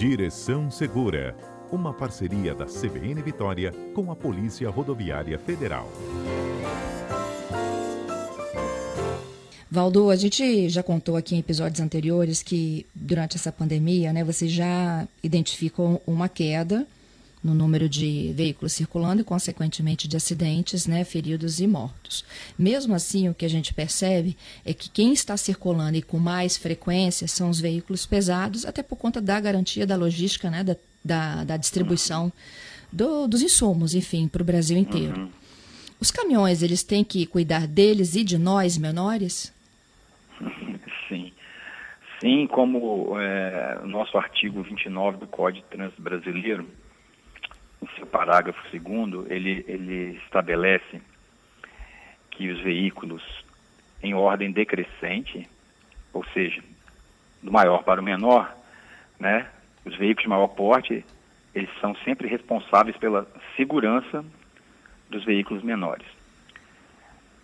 Direção Segura, uma parceria da CBN Vitória com a Polícia Rodoviária Federal. Valdo, a gente já contou aqui em episódios anteriores que durante essa pandemia, né, vocês já identificam uma queda no número de veículos circulando e, consequentemente, de acidentes, né, feridos e mortos. Mesmo assim, o que a gente percebe é que quem está circulando e com mais frequência são os veículos pesados, até por conta da garantia da logística, né, da, da, da distribuição do, dos insumos, enfim, para o Brasil inteiro. Uhum. Os caminhões, eles têm que cuidar deles e de nós menores? Sim. Sim, como é, o nosso artigo 29 do Código de Trânsito Brasileiro, em seu parágrafo segundo, ele, ele estabelece que os veículos em ordem decrescente, ou seja, do maior para o menor, né, os veículos de maior porte, eles são sempre responsáveis pela segurança dos veículos menores.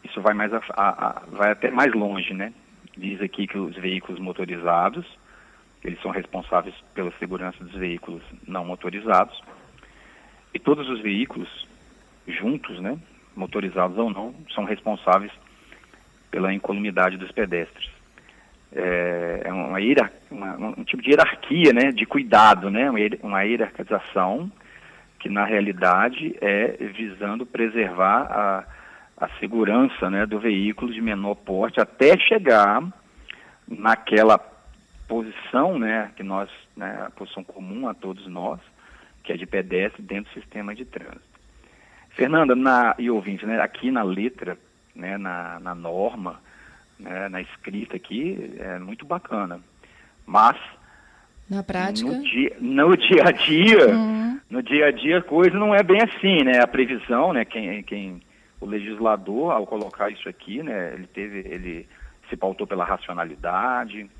Isso vai, mais a, a, a, vai até mais longe, né? Diz aqui que os veículos motorizados, eles são responsáveis pela segurança dos veículos não motorizados. E todos os veículos juntos, né, motorizados ou não, são responsáveis pela incolumidade dos pedestres. É, é uma, uma, um tipo de hierarquia, né, de cuidado, né, uma hierarquização que na realidade é visando preservar a, a segurança né, do veículo de menor porte até chegar naquela posição né, que nós, né, a posição comum a todos nós, que é de pedestre dentro do sistema de trânsito. Fernanda, na, e ouvinte, né, aqui na letra, né, na, na norma, né, na escrita aqui, é muito bacana. Mas na prática? No dia, no dia a dia, uhum. no dia a dia a coisa não é bem assim, né? A previsão, né? Quem, quem o legislador ao colocar isso aqui, né? Ele teve, ele se pautou pela racionalidade,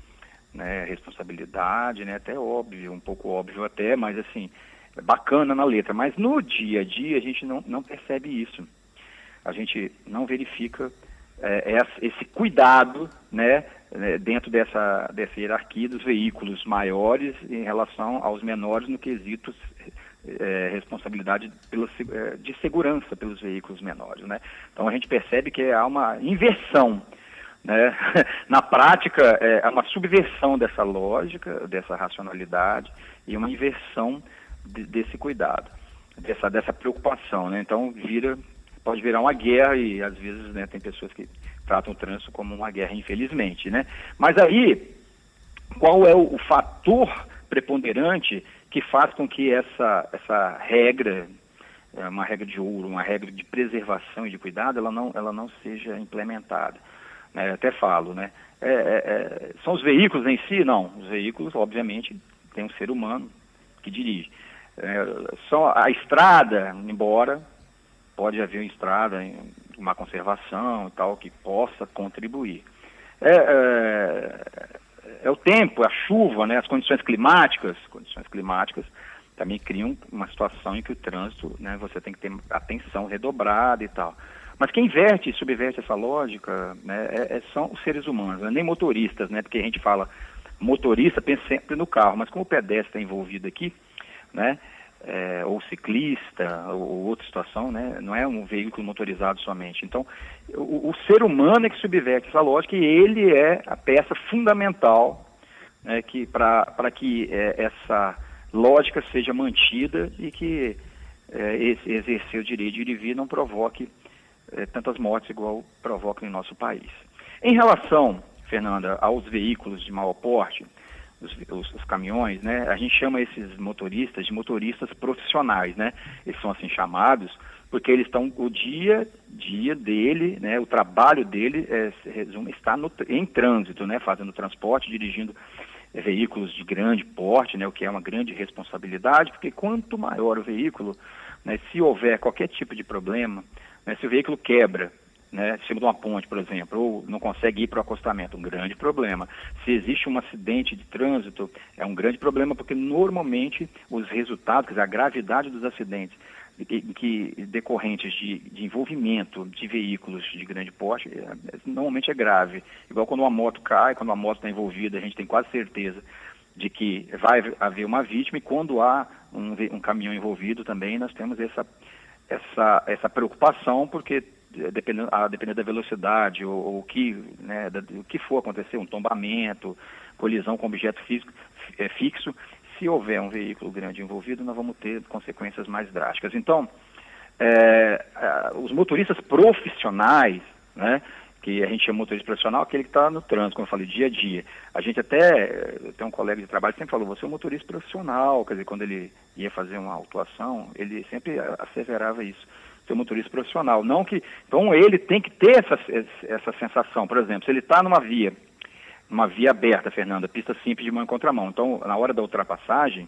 né? Responsabilidade, né? Até óbvio, um pouco óbvio até, mas assim bacana na letra. Mas no dia a dia a gente não, não percebe isso. A gente não verifica é, esse cuidado, né? Né, dentro dessa, dessa hierarquia dos veículos maiores em relação aos menores no quesito é, responsabilidade pela, é, de segurança pelos veículos menores. Né? Então a gente percebe que há uma inversão. Né? Na prática, é, há uma subversão dessa lógica, dessa racionalidade e uma inversão de, desse cuidado, dessa, dessa preocupação. Né? Então vira, pode virar uma guerra e às vezes né, tem pessoas que tratam o trânsito como uma guerra, infelizmente, né? Mas aí, qual é o, o fator preponderante que faz com que essa, essa regra, é uma regra de ouro, uma regra de preservação e de cuidado, ela não, ela não seja implementada? Né? Até falo, né? É, é, é, são os veículos em si? Não. Os veículos, obviamente, tem um ser humano que dirige. É, só a estrada, embora pode haver uma estrada, uma conservação e tal, que possa contribuir. É, é, é, o tempo, a chuva, né, as condições climáticas, condições climáticas também criam uma situação em que o trânsito, né, você tem que ter atenção redobrada e tal. Mas quem inverte e subverte essa lógica né, é, é, são os seres humanos, né, nem motoristas, né, porque a gente fala motorista, pensa sempre no carro, mas como o pedestre está envolvido aqui, né, é, ou ciclista, ou outra situação, né? não é um veículo motorizado somente. Então, o, o, ser humano é que subverte essa lógica e ele é a peça fundamental né, que, para que é, essa lógica seja mantida e que é, esse, exercer o direito de ir e vir não provoque é, tantas mortes igual provoca em nosso país. Em relação, Fernanda, aos veículos de maior porte, os, os, os, caminhões, né? A gente chama esses motoristas de motoristas profissionais, né? Eles são assim chamados porque eles estão o dia dia dele, né? O trabalho dele é, resume, está no, em trânsito, né? Fazendo transporte, dirigindo é, veículos de grande porte, né? O que é uma grande responsabilidade, porque quanto maior o veículo, né? Se houver qualquer tipo de problema, né? Se o veículo quebra, né, em cima de uma ponte, por exemplo, ou não consegue ir para o acostamento, um grande problema. Se existe um acidente de trânsito, é um grande problema, porque normalmente os resultados, quer dizer, a gravidade dos acidentes que, decorrentes de, de, envolvimento de veículos de grande porte, é, normalmente é grave. Igual quando uma moto cai, quando uma moto está envolvida, a gente tem quase certeza de que vai haver uma vítima e quando há um, um caminhão envolvido também nós temos essa, essa, essa preocupação, porque dependendo, a depender da velocidade ou, o que, né, da, o que for acontecer, um tombamento, colisão com objeto físico, é, fixo, se houver um veículo grande envolvido, nós vamos ter consequências mais drásticas. Então, é, os motoristas profissionais, né, que a gente chama motorista profissional, aquele que está no trânsito, como eu falei, dia a dia. A gente até, tem um colega de trabalho que sempre falou, você é um motorista profissional, quer dizer, quando ele ia fazer uma autuação, ele sempre asseverava isso, ser motorista profissional. Não que, então ele tem que ter essa, essa sensação, por exemplo, se ele está numa via, numa via aberta, Fernanda, pista simples de mão em contramão, então na hora da ultrapassagem,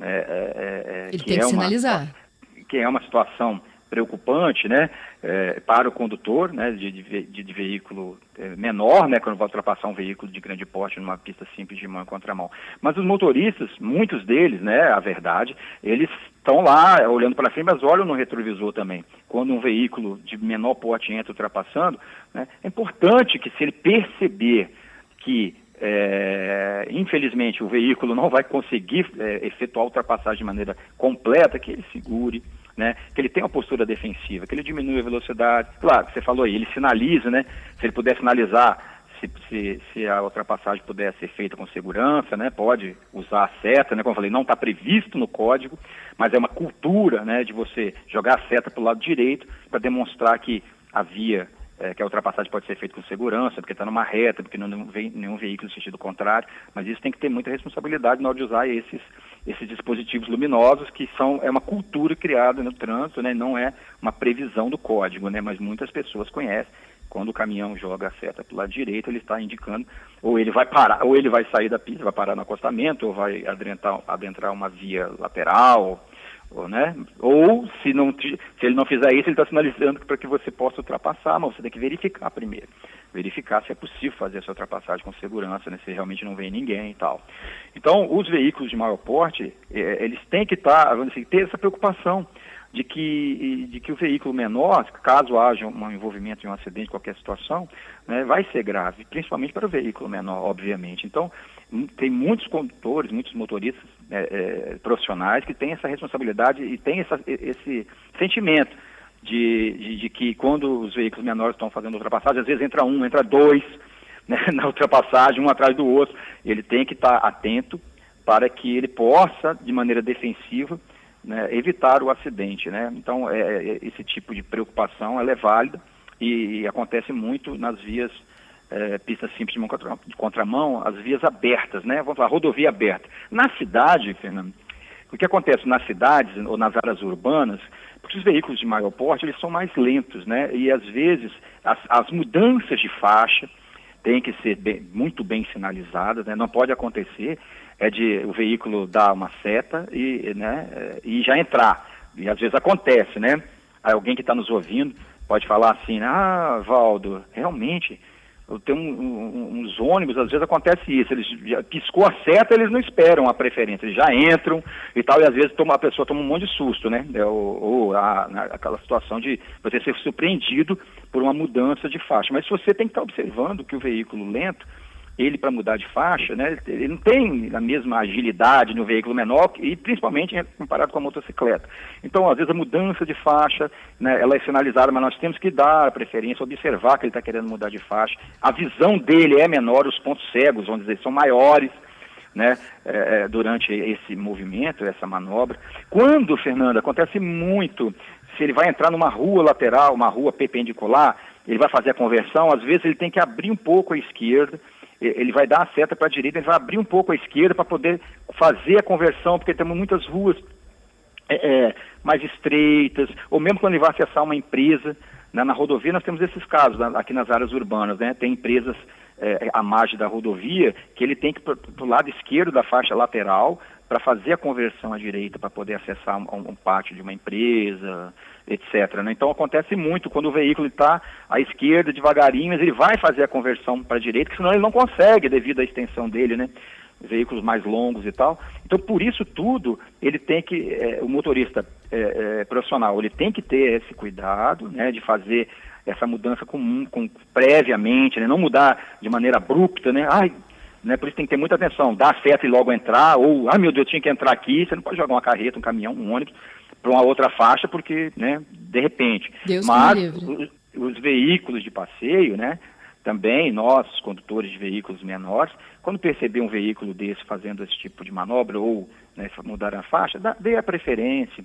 é, é, é, ele que tem que é sinalizar. Uma, que é uma situação preocupante, né, é, para o condutor, né, de, de, de veículo é, menor, né, quando vai ultrapassar um veículo de grande porte numa pista simples de mão contramão. Mas os motoristas, muitos deles, né, a verdade, eles estão lá olhando para frente, mas olham no retrovisor também. Quando um veículo de menor porte entra ultrapassando, né, é importante que se ele perceber que é, infelizmente o veículo não vai conseguir é, efetuar a ultrapassagem de maneira completa, que ele segure, né? Que ele tenha uma postura defensiva, que ele diminua a velocidade. Claro, você falou aí, ele sinaliza, né? Se ele puder sinalizar, se, se, se, a ultrapassagem puder ser feita com segurança, né? Pode usar a seta, né? Como eu falei, não está previsto no código, mas é uma cultura, né? De você jogar a seta para o lado direito para demonstrar que a via é, que a ultrapassagem pode ser feita com segurança, porque está numa reta, porque não vem nenhum veículo no sentido contrário, mas isso tem que ter muita responsabilidade na hora de usar esses, esses dispositivos luminosos, que são, é uma cultura criada no trânsito, né, não é uma previsão do código, né, mas muitas pessoas conhecem. Quando o caminhão joga a seta para o lado direito, ele está indicando, ou ele vai parar, ou ele vai sair da pista, vai parar no acostamento, ou vai adentrar, adentrar uma via lateral, ou, né? ou se, não, se ele não fizer isso, ele está sinalizando para que você possa ultrapassar, mas você tem que verificar primeiro. Verificar se é possível fazer essa ultrapassagem com segurança, né? se realmente não vem ninguém e tal. Então, os veículos de maior porte, é, eles têm que estar, tá, assim, ter essa preocupação de que, de que o veículo menor, caso haja um envolvimento em um acidente, qualquer situação, né, vai ser grave, principalmente para o veículo menor, obviamente. Então, tem muitos condutores, muitos motoristas é, é, profissionais que têm essa responsabilidade e têm essa, esse sentimento de, de, de, que quando os veículos menores estão fazendo ultrapassagem, às vezes entra um, entra dois né, na ultrapassagem, um atrás do outro. Ele tem que estar atento para que ele possa, de maneira defensiva, né, evitar o acidente. Né? Então, é, é esse tipo de preocupação é válida e, e acontece muito nas vias é, pistas simples de, mão contra, de contramão, as vias abertas, né? Vamos falar, rodovia aberta. Na cidade, Fernando, o que acontece nas cidades ou nas áreas urbanas, porque os veículos de maior porte, eles são mais lentos, né? E às vezes as, as mudanças de faixa têm que ser bem, muito bem sinalizadas, né? Não pode acontecer é de o veículo dar uma seta e, né, e já entrar. E às vezes acontece, né? Alguém que está nos ouvindo pode falar assim, ah, Valdo, realmente tem um, um, uns ônibus, às vezes acontece isso, eles piscou a seta, eles não esperam a preferência, eles já entram e tal, e às vezes toma, a pessoa toma um monte de susto, né? É, ou, ou a, na, aquela situação de você ser surpreendido por uma mudança de faixa. Mas você tem que estar observando que o veículo lento, ele para mudar de faixa, né, ele não tem a mesma agilidade no veículo menor e principalmente comparado com a motocicleta. Então, às vezes a mudança de faixa, né, ela é sinalizada, mas nós temos que dar a preferência, observar que ele está querendo mudar de faixa. A visão dele é menor, os pontos cegos, vamos dizer, são maiores. Né, é, é durante esse movimento, essa manobra. Quando, Fernanda, acontece muito, se ele vai entrar numa rua lateral, uma rua perpendicular, ele vai fazer a conversão, às vezes ele tem que abrir um pouco a esquerda, ele vai dar a seta para a direita, ele vai abrir um pouco a esquerda para poder fazer a conversão, porque temos muitas ruas é, é, mais estreitas, ou mesmo quando ele vai acessar uma empresa, né, na rodovia nós temos esses casos aqui nas áreas urbanas, né, tem empresas é, à margem da rodovia que ele tem que ir para o lado esquerdo da faixa lateral para fazer a conversão à direita, para poder acessar um, um pátio de uma empresa, etc. Né? Então acontece muito quando o veículo está à esquerda, devagarinho, mas ele vai fazer a conversão para a direita, que senão ele não consegue devido à extensão dele, né? Veículos mais longos e tal. Então, por isso tudo, ele tem que, é, o motorista é, é, profissional, ele tem que ter esse cuidado, né, de fazer essa mudança com, com previamente, né, não mudar de maneira abrupta, né? Ai, né? Por isso tem que ter muita atenção, dar seta e logo entrar, ou, ah meu Deus, tinha que entrar aqui, você não pode jogar uma carreta, um caminhão, um ônibus para uma outra faixa, porque, né, de repente. Deus Mas os, os veículos de passeio, né, também nós, condutores de veículos menores, quando perceber um veículo desse fazendo esse tipo de manobra ou né, mudar a faixa, dá, dê a preferência,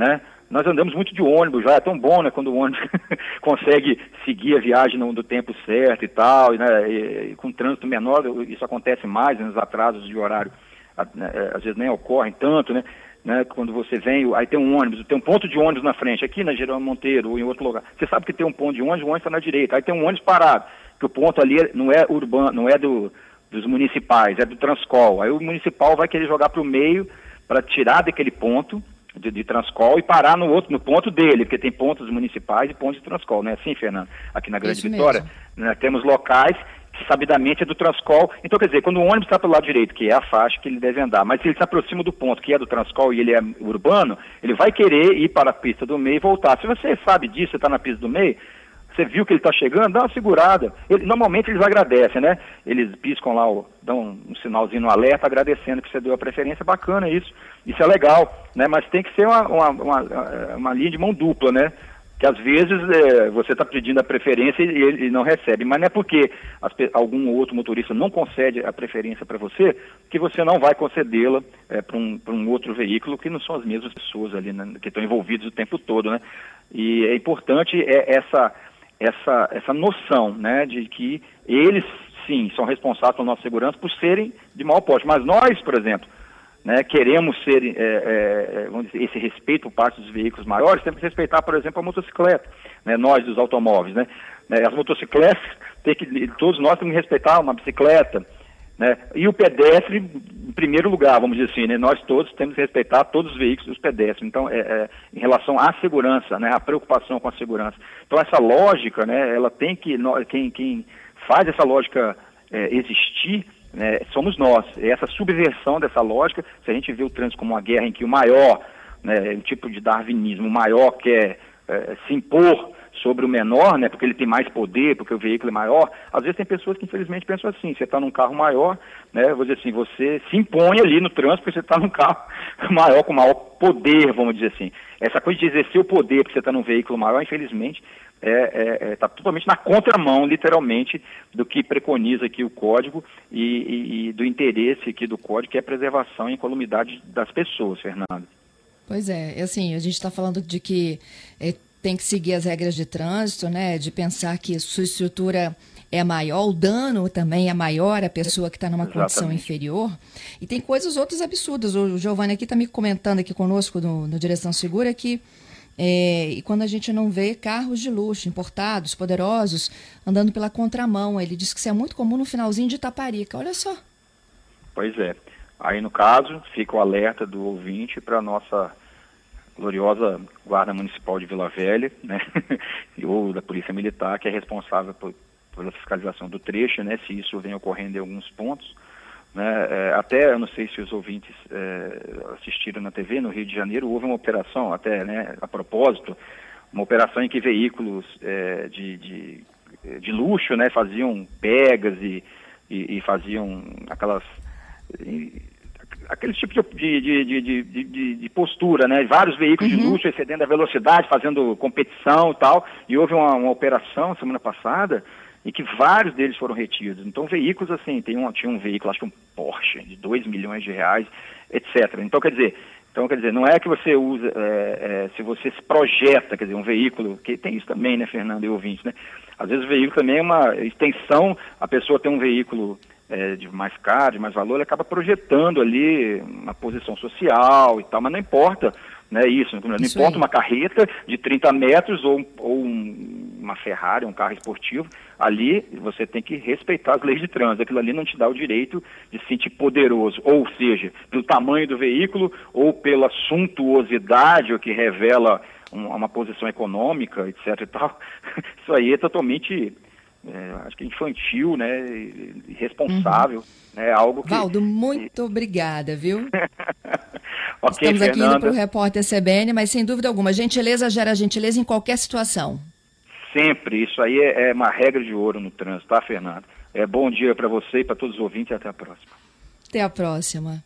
né? Nós andamos muito de ônibus já, é tão bom, né, quando o ônibus consegue seguir a viagem no, do tempo certo e tal, né, e, e, com trânsito menor, isso acontece mais nos atrasos de horário, né, é, às vezes nem ocorrem tanto, né, né, quando você vem, aí tem um ônibus, tem um ponto de ônibus na frente, aqui na Geraldo Monteiro ou em outro lugar, você sabe que tem um ponto de ônibus, o ônibus está na direita, aí tem um ônibus parado, que o ponto ali não é urbano, não é do, dos municipais, é do Transcol, aí o municipal vai querer jogar para o meio para tirar daquele ponto, de, de Transcol e parar no outro, no ponto dele, porque tem pontos municipais e pontos de Transcol, não é assim, Fernando? Aqui na Grande Isso Vitória, né, temos locais que sabidamente é do Transcol. Então, quer dizer, quando o ônibus está pelo lado direito, que é a faixa que ele deve andar, mas se ele se aproxima do ponto que é do Transcol e ele é urbano, ele vai querer ir para a pista do meio e voltar. Se você sabe disso, você está na pista do meio, você viu que ele está chegando, dá uma segurada. Ele, normalmente eles agradecem, né? Eles piscam lá, dão um sinalzinho no alerta, agradecendo que você deu a preferência. Bacana isso. Isso é legal, né? Mas tem que ser uma, uma, uma, uma linha de mão dupla, né? Que às vezes é, você está pedindo a preferência e ele não recebe. Mas não é porque as, algum outro motorista não concede a preferência para você que você não vai concedê-la é, para um, um outro veículo que não são as mesmas pessoas ali né, que estão envolvidos o tempo todo, né? E é importante é, essa essa, essa noção né, de que eles, sim, são responsáveis pela nossa segurança por serem de mau porte. Mas nós, por exemplo, né, queremos ser, é, é, vamos dizer, esse respeito por parte dos veículos maiores, temos que respeitar, por exemplo, a motocicleta, né, nós dos automóveis. Né, né as motocicletas, tem que, todos nós temos que respeitar uma bicicleta, né? E o pedestre, em primeiro lugar, vamos dizer assim, né? nós todos temos que respeitar todos os veículos dos pedestres. Então, é, é, em relação à segurança, né? a preocupação com a segurança. Então, essa lógica, né? ela tem que, quem, quem faz essa lógica é, existir, né? somos nós. Essa subversão dessa lógica, se a gente vê o trânsito como uma guerra em que o maior, né, o tipo de darwinismo, o maior quer é, se impor sobre o menor, né, porque ele tem mais poder, porque o veículo é maior, às vezes tem pessoas que infelizmente pensam assim, você está num carro maior, né, vou dizer assim, você se impõe ali no trânsito porque você está num carro maior, com maior poder, vamos dizer assim. Essa coisa de exercer o poder porque você está num veículo maior, infelizmente, está é, é, é tá totalmente na contramão, literalmente, do que preconiza aqui o código e, e, e do interesse aqui do código, que é a preservação e incolumidade das pessoas, Fernando. Pois é, assim, a gente está falando de que é, tem que seguir as regras de trânsito, né? De pensar que sua estrutura é maior, o dano também é maior a pessoa que está numa Exatamente. condição inferior. E tem coisas outras absurdas. O Giovanni aqui está me comentando aqui conosco no, no Direção Segura que é, e quando a gente não vê carros de luxo, importados, poderosos, andando pela contramão. Ele disse que isso é muito comum no finalzinho de Taparica. Olha só. Pois é. Aí, no caso, fica o alerta do ouvinte para a nossa gloriosa Guarda Municipal de Vila Velha, né, ou da Polícia Militar, que é responsável por, pela fiscalização do trecho, né, se isso vem ocorrendo em alguns pontos. Né, é, até, eu não sei se os ouvintes é, assistiram na TV, no Rio de Janeiro, houve uma operação, até né, a propósito, uma operação em que veículos é, de, de, de, luxo né, faziam pegas e, e, e faziam aquelas aquele tipo de, de, de, de, postura, né? Vários veículos uhum. de luxo excedendo a velocidade, fazendo competição e tal. E houve uma, uma operação semana passada em que vários deles foram retidos. Então, veículos assim, tem um, tinha um veículo, acho que um Porsche, de 2 milhões de reais, etc. Então, quer dizer, então, quer dizer, não é que você usa, é, é, se você se projeta, quer dizer, um veículo, que tem isso também, né, Fernando e ouvintes, né? Às vezes o veículo também é uma extensão, a pessoa tem um veículo é, de mais caro, de mais valor, ele acaba projetando ali uma posição social e tal, mas não importa né, isso, não isso importa aí. uma carreta de 30 metros ou, ou um, uma Ferrari, um carro esportivo, ali você tem que respeitar as leis de trânsito, aquilo ali não te dá o direito de se sentir poderoso, ou seja, pelo tamanho do veículo ou pela suntuosidade, o que revela um, uma posição econômica, etc e tal, isso aí é totalmente é, acho que infantil, né, irresponsável, uhum. né, algo que... Valdo, muito obrigada, viu? okay, Estamos aqui Fernanda. indo para o repórter CBN, mas sem dúvida alguma, gentileza gera gentileza em qualquer situação. Sempre, isso aí é, é uma regra de ouro no trânsito, tá, Fernando? É, bom dia para você e para todos os ouvintes e até a próxima. Até a próxima.